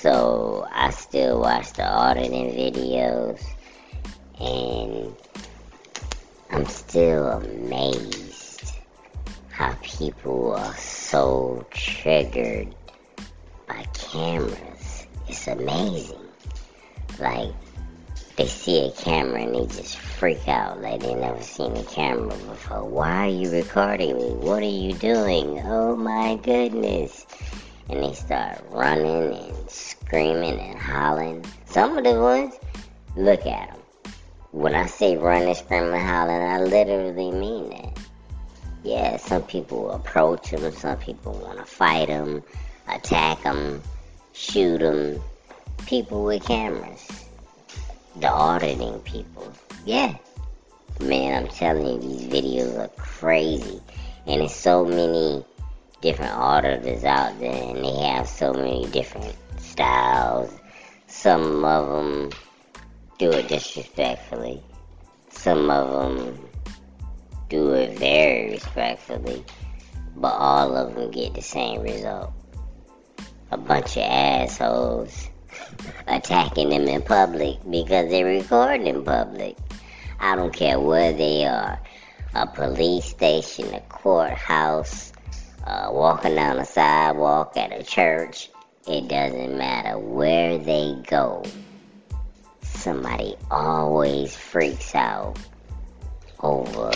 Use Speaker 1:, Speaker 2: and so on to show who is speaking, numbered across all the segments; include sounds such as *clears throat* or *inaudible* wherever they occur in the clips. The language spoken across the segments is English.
Speaker 1: So I still watch the auditing videos and I'm still amazed how people are so triggered by cameras. It's amazing. Like they see a camera and they just freak out like they never seen a camera before. Why are you recording me? What are you doing? Oh my goodness. And they start running and screaming and hollering. Some of the ones, look at them. When I say running, screaming, hollering, I literally mean that. Yeah, some people approach them, some people want to fight them, attack them, shoot them. People with cameras the auditing people. Yeah. Man, I'm telling you, these videos are crazy. And it's so many different auditors out there, and they have so many different styles. Some of them do it disrespectfully. Some of them do it very respectfully. But all of them get the same result. A bunch of assholes *laughs* attacking them in public because they record in public. I don't care where they are a police station, a courthouse, uh, walking down the sidewalk at a church. It doesn't matter where they go. Somebody always freaks out over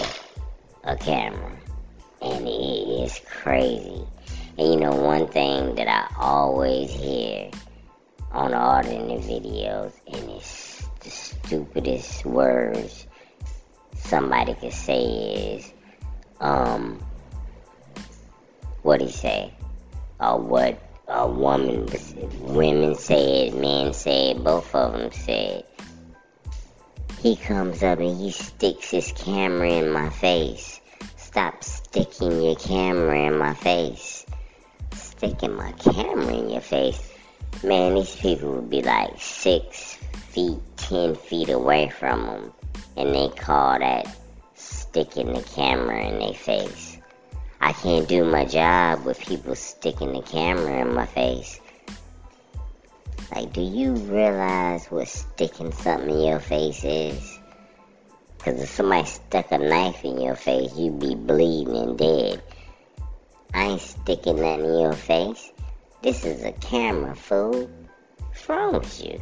Speaker 1: a camera. And it is crazy. And you know, one thing that I always hear on all the videos, and it's the stupidest words somebody could say is, um, what he say, or what a woman, women said, men said, both of them said. He comes up and he sticks his camera in my face. Stop sticking your camera in my face. Sticking my camera in your face man, these people would be like six feet, ten feet away from them, and they call that sticking the camera in their face. I can't do my job with people sticking the camera in my face. Like, do you realize what sticking something in your face is? Because if somebody stuck a knife in your face, you'd be bleeding and dead. I ain't sticking that in your face. This is a camera, fool. What's wrong with you?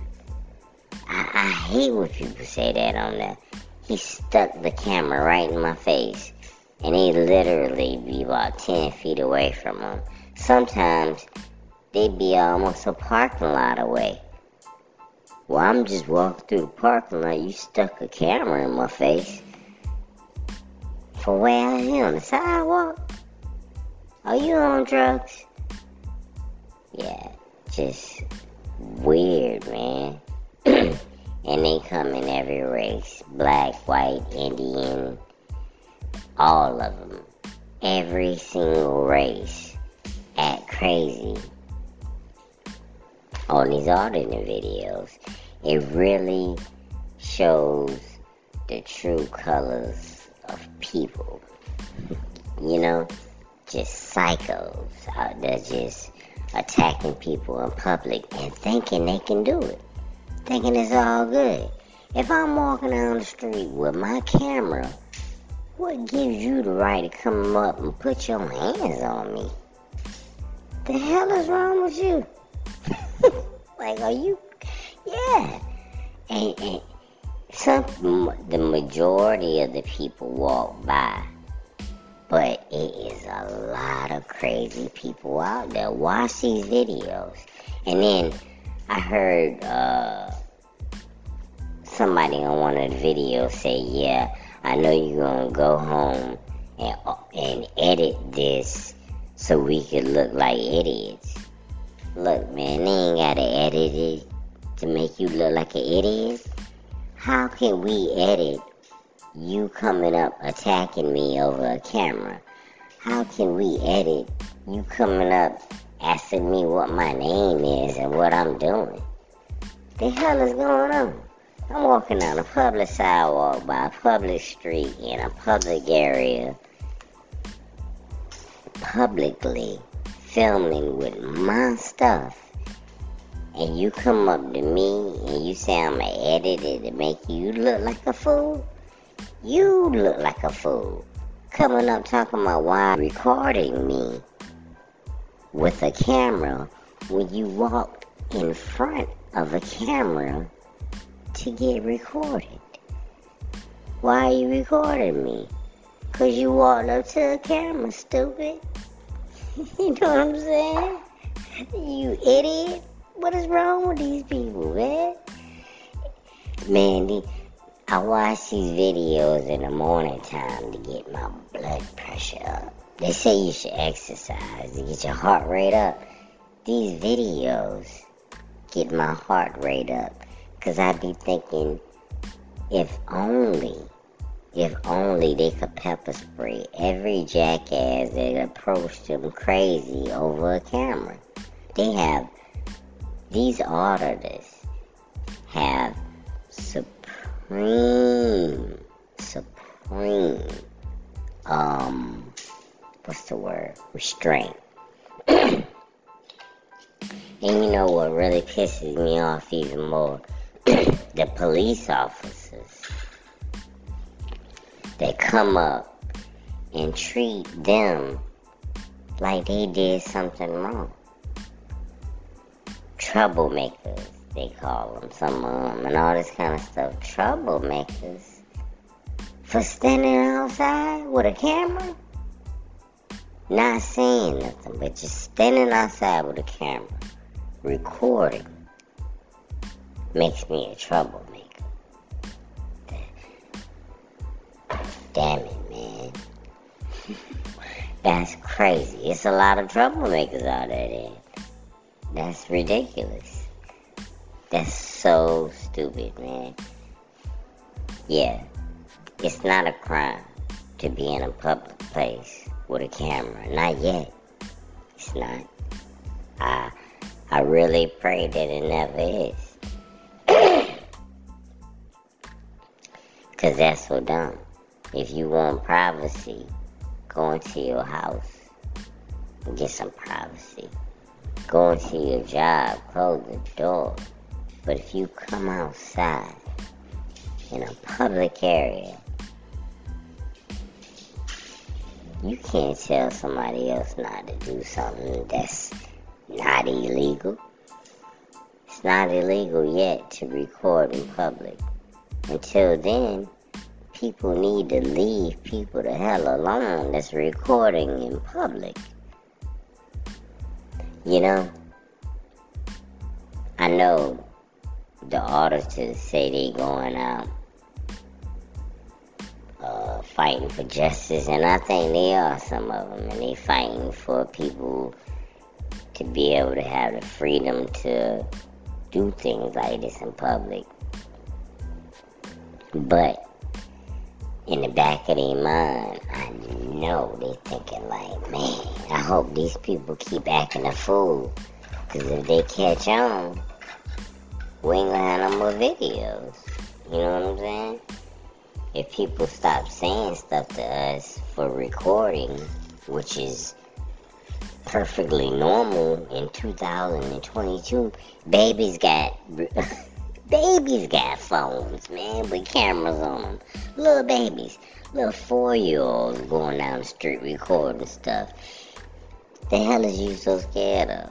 Speaker 1: I, I hate when people say that on there. He stuck the camera right in my face, and he literally be about 10 feet away from them. Sometimes they be almost a parking lot away. Well, I'm just walking through the parking lot. You stuck a camera in my face. For where I am on the sidewalk? Are you on drugs? yeah, just weird, man. *clears throat* and they come in every race black, white, Indian, all of them. Every single race. Act crazy on these auditing videos. It really shows the true colors of people. you know, just psychos out there just attacking people in public and thinking they can do it, thinking it's all good. If I'm walking down the street with my camera, what gives you the right to come up and put your hands on me? The hell is wrong with you? *laughs* like, are you? Yeah. And, and some, the majority of the people walk by but it is a lot of crazy people out there. Watch these videos. And then I heard uh, somebody on one of the videos say, Yeah, I know you're to go home and, and edit this so we could look like idiots. Look, man, they ain't got to edit it to make you look like an idiot. How can we edit you coming up attacking me over a camera. How can we edit you coming up asking me what my name is and what I'm doing? The hell is going on? I'm walking on a public sidewalk by a public street in a public area, publicly filming with my stuff, and you come up to me and you say I'm gonna edit it to make you look like a fool, you look like a fool. Coming up talking about why recording me with a camera when you walked in front of a camera to get recorded. Why are you recording me? Cause you walked up to the camera, stupid. *laughs* you know what I'm saying? You idiot. What is wrong with these people, man? Man, I watch these videos in the morning time to get my blood pressure up. They say you should exercise to get your heart rate up. These videos get my heart rate up. Cause I'd be thinking, if only, if only they could pepper spray every jackass that approached them crazy over a camera. They have these auditors have supreme, supreme, um, what's the word? Restraint. *clears throat* and you know what really pisses me off even more? The police officers. They come up and treat them like they did something wrong troublemakers, they call them, some of them, and all this kind of stuff. Troublemakers for standing outside with a camera, not saying nothing, but just standing outside with a camera, recording, makes me a troublemaker. Damn it, man. *laughs* That's crazy. It's a lot of troublemakers out there. That's ridiculous. That's so stupid, man. Yeah, it's not a crime to be in a public place with a camera. Not yet. It's not. I I really pray that it never is. Cause that's so dumb. If you want privacy, go into your house and get some privacy. Go into your job, close the door. But if you come outside in a public area, you can't tell somebody else not to do something that's not illegal. It's not illegal yet to record in public. Until then, people need to leave people the hell alone that's recording in public. You know, I know the auditors say they going out uh, fighting for justice, and I think they are some of them, and they fighting for people to be able to have the freedom to do things like this in public. But in the back of their mind, I know they thinking like, man, I hope these people keep acting a fool. Because if they catch on, we ain't gonna have no more videos. You know what I'm saying? If people stop saying stuff to us for recording, which is perfectly normal in 2022, babies got Babies got phones, man, with cameras on them. Little babies, little four-year-olds going down the street recording stuff. The hell is you so scared of?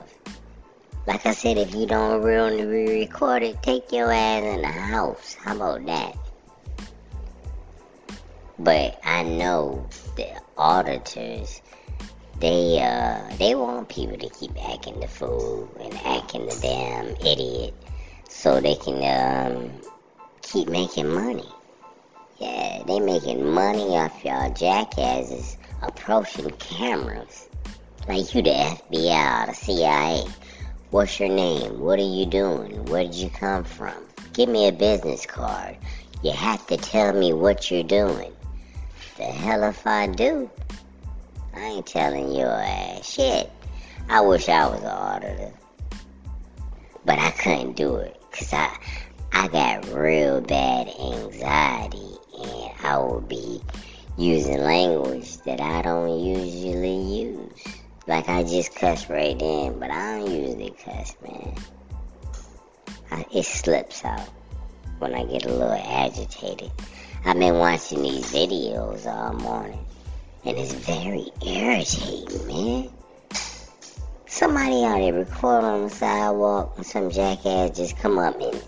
Speaker 1: Like I said, if you don't really record it, take your ass in the house. How about that? But I know the auditors, they uh, they want people to keep acting the fool and acting the damn idiot so they can um, keep making money. Yeah, they making money off y'all jackasses approaching cameras. Like you the FBI, the CIA. What's your name? What are you doing? Where did you come from? Give me a business card. You have to tell me what you're doing. The hell if I do? I ain't telling your ass shit. I wish I was an auditor. But I couldn't do it. Cause I, I got real bad anxiety and I will be using language that I don't usually use. Like I just cuss right in, but I don't usually cuss, man. it slips out when I get a little agitated. I've been watching these videos all morning, and it's very irritating, man. Somebody out there record on the sidewalk, and some jackass just come up and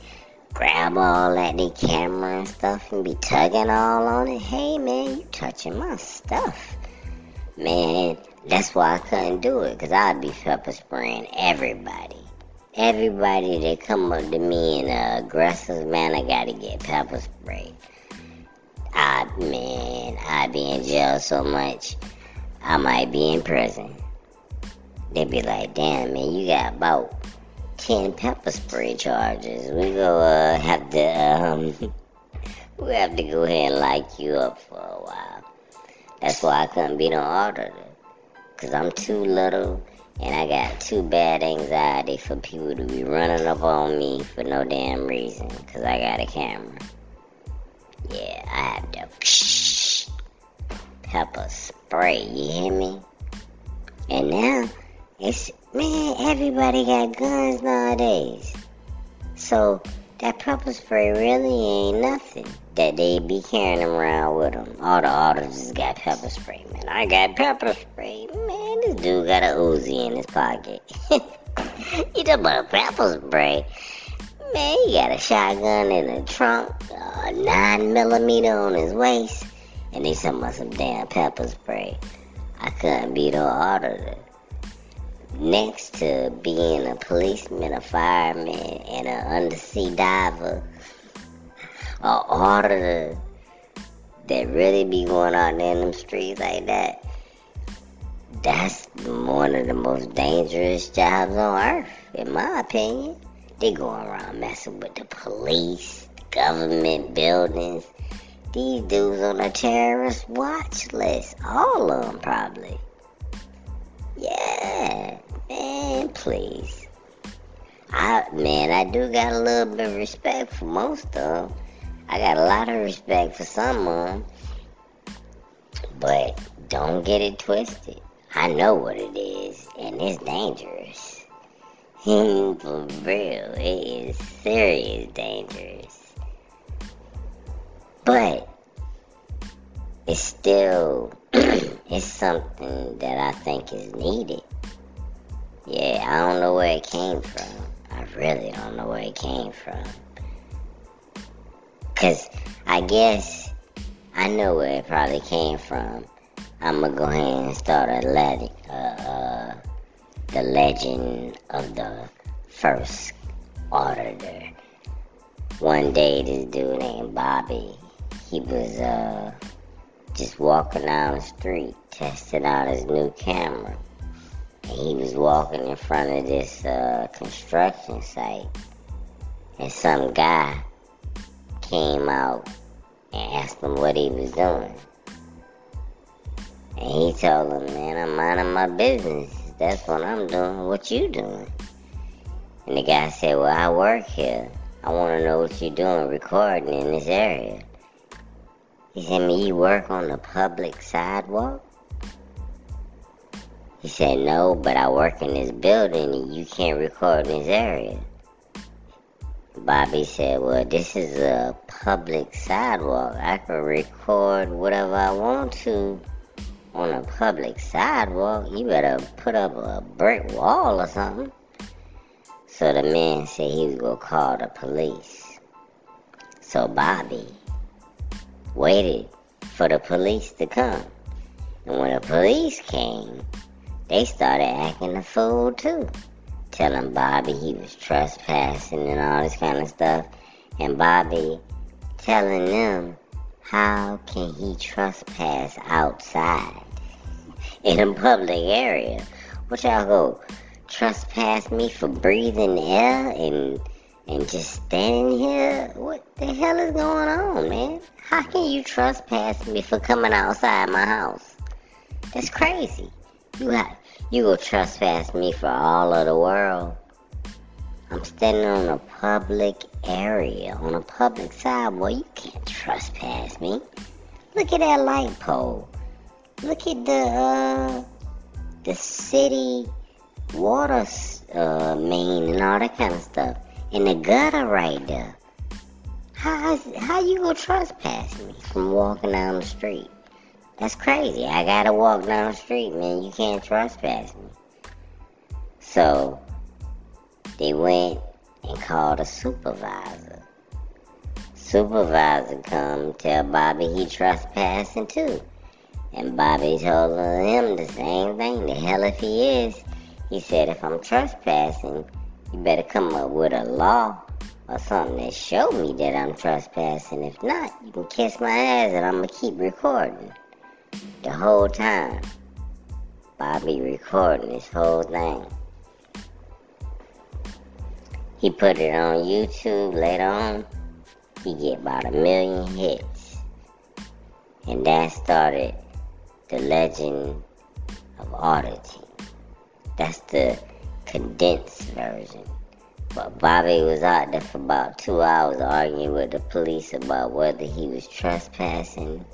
Speaker 1: grab all that the camera and stuff and be tugging all on it. Hey, man, you touching my stuff. Man, that's why I couldn't do it, because I'd be pepper spraying everybody. Everybody that come up to me in an uh, aggressive manner gotta get pepper sprayed. I, man, I'd be in jail so much, I might be in prison. They'd be like, damn, man, you got about 10 pepper spray charges. We go, uh, have to, um, *laughs* we have to go ahead and lock you up for a while. That's why I couldn't be no auditor. Cause I'm too little and I got too bad anxiety for people to be running up on me for no damn reason. Cause I got a camera. Yeah, I have to pepper spray, you hear me? And now, it's, man, everybody got guns nowadays. So, that pepper spray really ain't nothing that they be carrying around with them. All the auditors got pepper spray, man. I got pepper spray, man. This dude got a Uzi in his pocket. *laughs* you talking about pepper spray? Man, he got a shotgun in the trunk, a nine millimeter on his waist, and they talking about some damn pepper spray. I couldn't be the auditor next to being a policeman, a fireman, and an undersea diver, a auditor that really be going out in them streets like that, that's one of the most dangerous jobs on earth, in my opinion. They go around messing with the police, government buildings. These dudes on a terrorist watch list, all of them probably. Yeah, man, please. I man, I do got a little bit of respect for most of them. I got a lot of respect for some of them, but don't get it twisted. I know what it is, and it's dangerous. *laughs* for real, it is serious dangerous. But it's still *clears throat* it's something that I think is needed. Yeah, I don't know where it came from. I really don't know where it came from. Cause I guess I know where it probably came from. I'm gonna go ahead and start a uh, uh, the legend of the first auditor. One day, this dude named Bobby, he was uh just walking down the street, testing out his new camera. He was walking in front of this uh, construction site. And some guy came out and asked him what he was doing. And he told him, man, I'm minding my business. That's what I'm doing. What you doing? And the guy said, well, I work here. I want to know what you're doing recording in this area. He said, me, you work on the public sidewalk? He said, no, but I work in this building and you can't record in this area. Bobby said, well, this is a public sidewalk. I can record whatever I want to on a public sidewalk. You better put up a brick wall or something. So the man said he was going to call the police. So Bobby waited for the police to come. And when the police came, they started acting a fool too. Telling Bobby he was trespassing and all this kind of stuff. And Bobby telling them how can he trespass outside in a public area? What y'all go trespass me for breathing air and and just standing here, what the hell is going on, man? How can you trespass me for coming outside my house? That's crazy. You have, you go trespass me for all of the world. I'm standing on a public area, on a public sidewalk. You can't trespass me. Look at that light pole. Look at the uh, the city water uh, main and all that kind of stuff. in the gutter right there. How how you gonna trespass me from walking down the street? That's crazy. I gotta walk down the street, man. You can't trespass me. So they went and called a supervisor. Supervisor come tell Bobby he trespassing too. And Bobby told him the same thing. The hell if he is. He said if I'm trespassing, you better come up with a law or something that show me that I'm trespassing. If not, you can kiss my ass and I'm gonna keep recording. The whole time. Bobby recording this whole thing. He put it on YouTube later on. He get about a million hits. And that started the legend of auditing. That's the condensed version. But Bobby was out there for about two hours arguing with the police about whether he was trespassing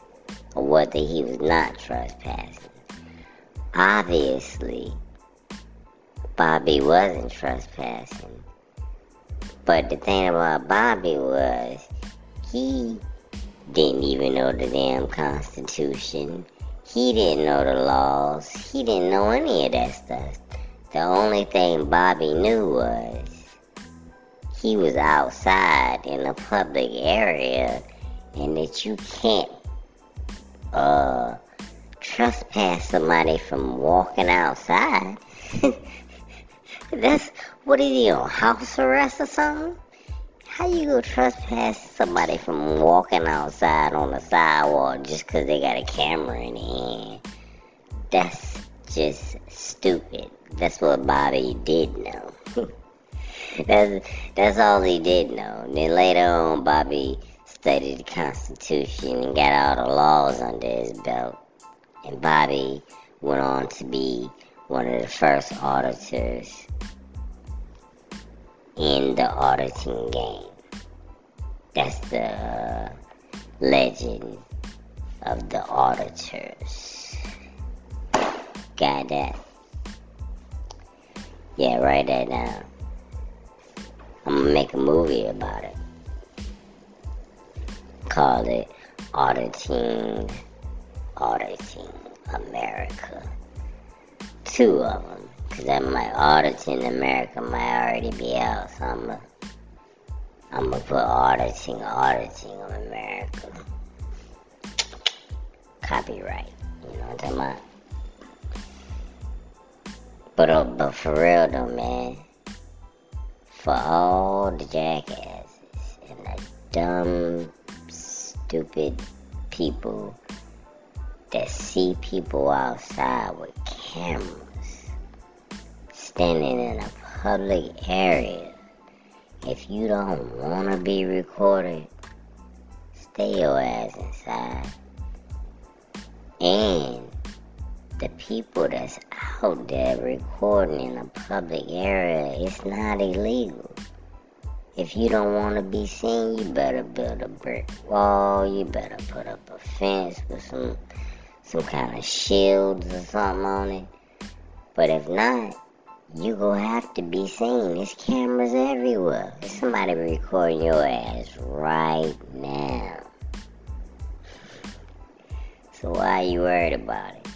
Speaker 1: whether he was not trespassing. Obviously, Bobby wasn't trespassing. But the thing about Bobby was he didn't even know the damn Constitution. He didn't know the laws. He didn't know any of that stuff. The only thing Bobby knew was he was outside in a public area and that you can't uh, trespass somebody from walking outside. *laughs* That's what is he on house arrest or something? How you gonna trespass somebody from walking outside on the sidewalk just 'cause they got a camera in hand? That's just stupid. That's what Bobby did know. *laughs* that's that's all he did know. And then later on, Bobby studied the Constitution and got all the laws under his belt. And Bobby went on to be one of the first auditors in the auditing game. That's the uh, legend of the auditors. Got that? Yeah, write that down. I'm gonna make a movie about it. Call it Auditing, Auditing America. Two of them. Cause that might Auditing America might already be out, so I'm gonna, I'm gonna put Auditing, Auditing on America. Copyright. You know what I'm talking about? But, uh, but for real though, man, for all the jackasses and the dumb, stupid people that see people outside with cameras standing in a public area, if you don't want to be recorded, stay your ass inside. And the people that's out there recording in a public area, it's not illegal. If you don't want to be seen, you better build a brick wall. You better put up a fence with some some kind of shields or something on it. But if not, you gonna have to be seen. There's cameras everywhere. There's somebody recording your ass right now. So why are you worried about it?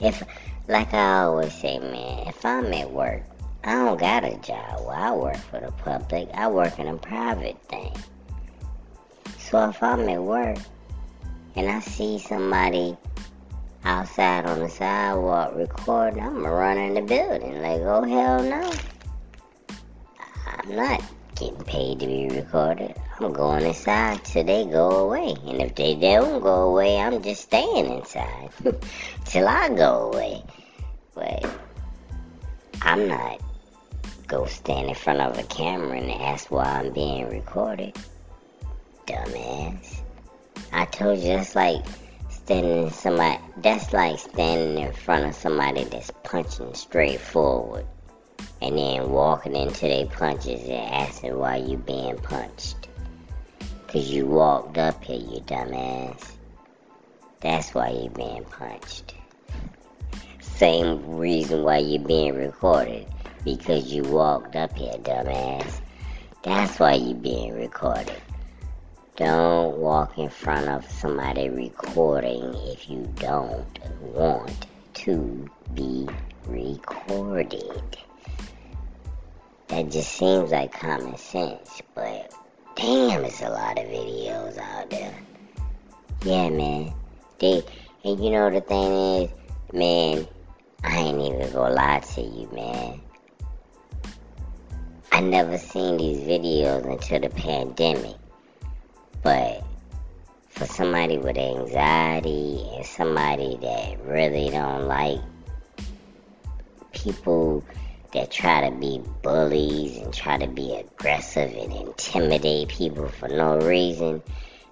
Speaker 1: If, like I always say, man, if I'm at work, I don't got a job where I work for the public. I work in a private thing. So if I'm at work and I see somebody outside on the sidewalk recording, I'm gonna run in the building. Like, oh hell no. I'm not getting paid to be recorded. I'm going inside till they go away. And if they don't go away, I'm just staying inside *laughs* till I go away. But I'm not go stand in front of a camera and ask why I'm being recorded. Dumbass. I told you that's like standing in somebody that's like standing in front of somebody that's punching straight forward and then walking into their punches and asking why you being punched. Cause you walked up here, you dumbass. That's why you being punched. Same reason why you being recorded. Because you walked up here, dumbass. That's why you being recorded. Don't walk in front of somebody recording if you don't want to be recorded. That just seems like common sense, but damn, it's a lot of videos out there. Yeah, man. They and you know the thing is, man, I ain't even gonna lie to you, man. I never seen these videos until the pandemic. But for somebody with anxiety and somebody that really don't like people that try to be bullies and try to be aggressive and intimidate people for no reason,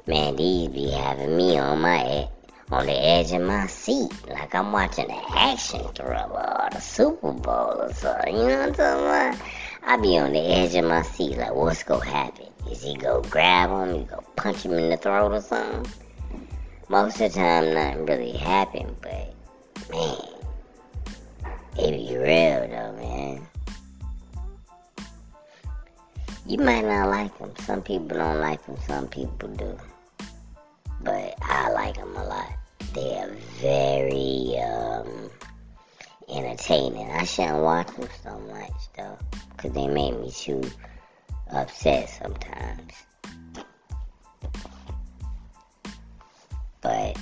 Speaker 1: man, these be having me on my on the edge of my seat, like I'm watching an action thriller or the Super Bowl or something. You know what I'm talking about? I be on the edge of my seat, like what's gonna happen? Is he gonna grab him? He go punch him in the throat or something? Most of the time, nothing really happened, but man, it be real though, man. You might not like them. Some people don't like them. Some people do. But I like them a lot. They are very um, entertaining. I shouldn't watch them so much because they make me too upset sometimes. But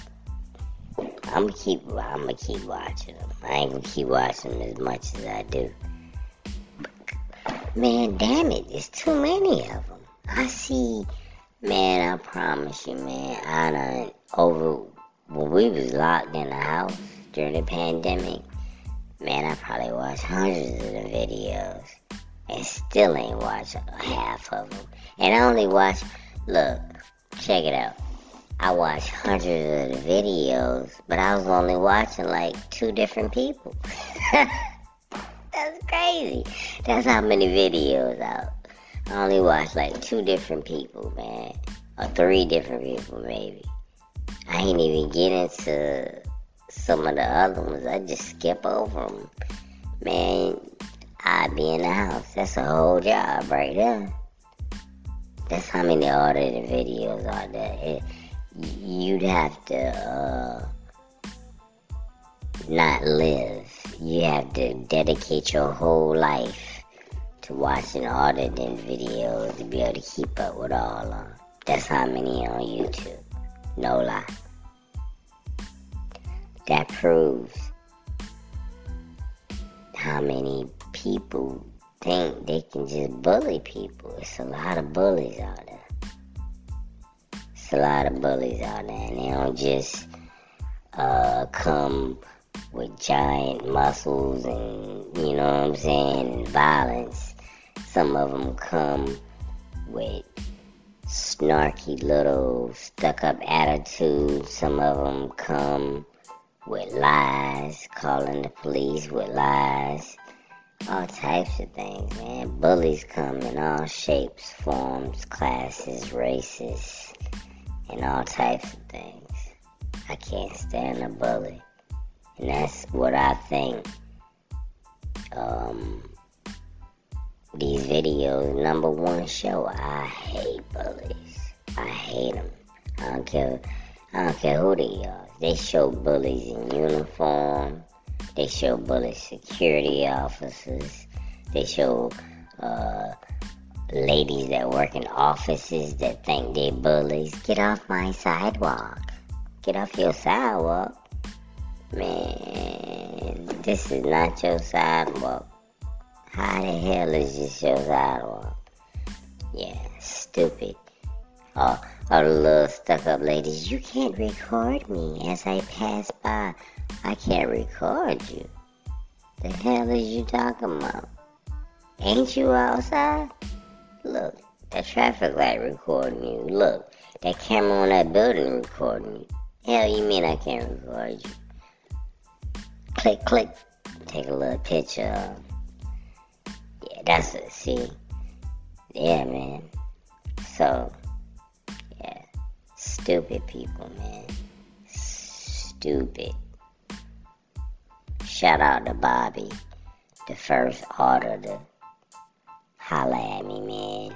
Speaker 1: I'm gonna keep. I'm gonna keep watching them. I ain't gonna keep watching them as much as I do. Man, damn it, there's too many of them. I see. Man, I promise you, man. I done over when we was locked in the house during the pandemic. Man, I probably watched hundreds of the videos and still ain't watched half of them. And I only watch, Look, check it out. I watched hundreds of the videos, but I was only watching like two different people. *laughs* That's crazy. That's how many videos out. I only watched like two different people, man. Or three different people, maybe. I ain't even get into some of the other ones. I just skip over them. Man, I'd be in the house. That's a whole job right there. That's how many audited videos are there. It, you'd have to uh, not live. You have to dedicate your whole life to watching audited videos to be able to keep up with all of them. That's how many on YouTube. No lie. That proves how many people think they can just bully people. It's a lot of bullies out there. It's a lot of bullies out there, and they don't just uh, come with giant muscles and, you know what I'm saying, violence. Some of them come with snarky little stuck up attitude. Some of them come with lies, calling the police with lies. All types of things, man. Bullies come in all shapes, forms, classes, races, and all types of things. I can't stand a bully. And that's what I think um, these videos number one show. I hate bullies. I hate them. I don't care. I don't care who they are. They show bullies in uniform. They show bully security officers. They show uh, ladies that work in offices that think they bullies. Get off my sidewalk. Get off your sidewalk. Man, this is not your sidewalk. How the hell is this your sidewalk? Yeah, stupid. Oh, the little stuck up ladies, you can't record me as I pass by. I can't record you. The hell is you talking about? Ain't you outside? Look, that traffic light recording you. Look, that camera on that building recording you. Hell you mean I can't record you? Click, click. Take a little picture. Yeah, that's it. See? Yeah, man. So, yeah. Stupid people, man. Stupid. Shout out to Bobby, the first auditor. Holla at me, man.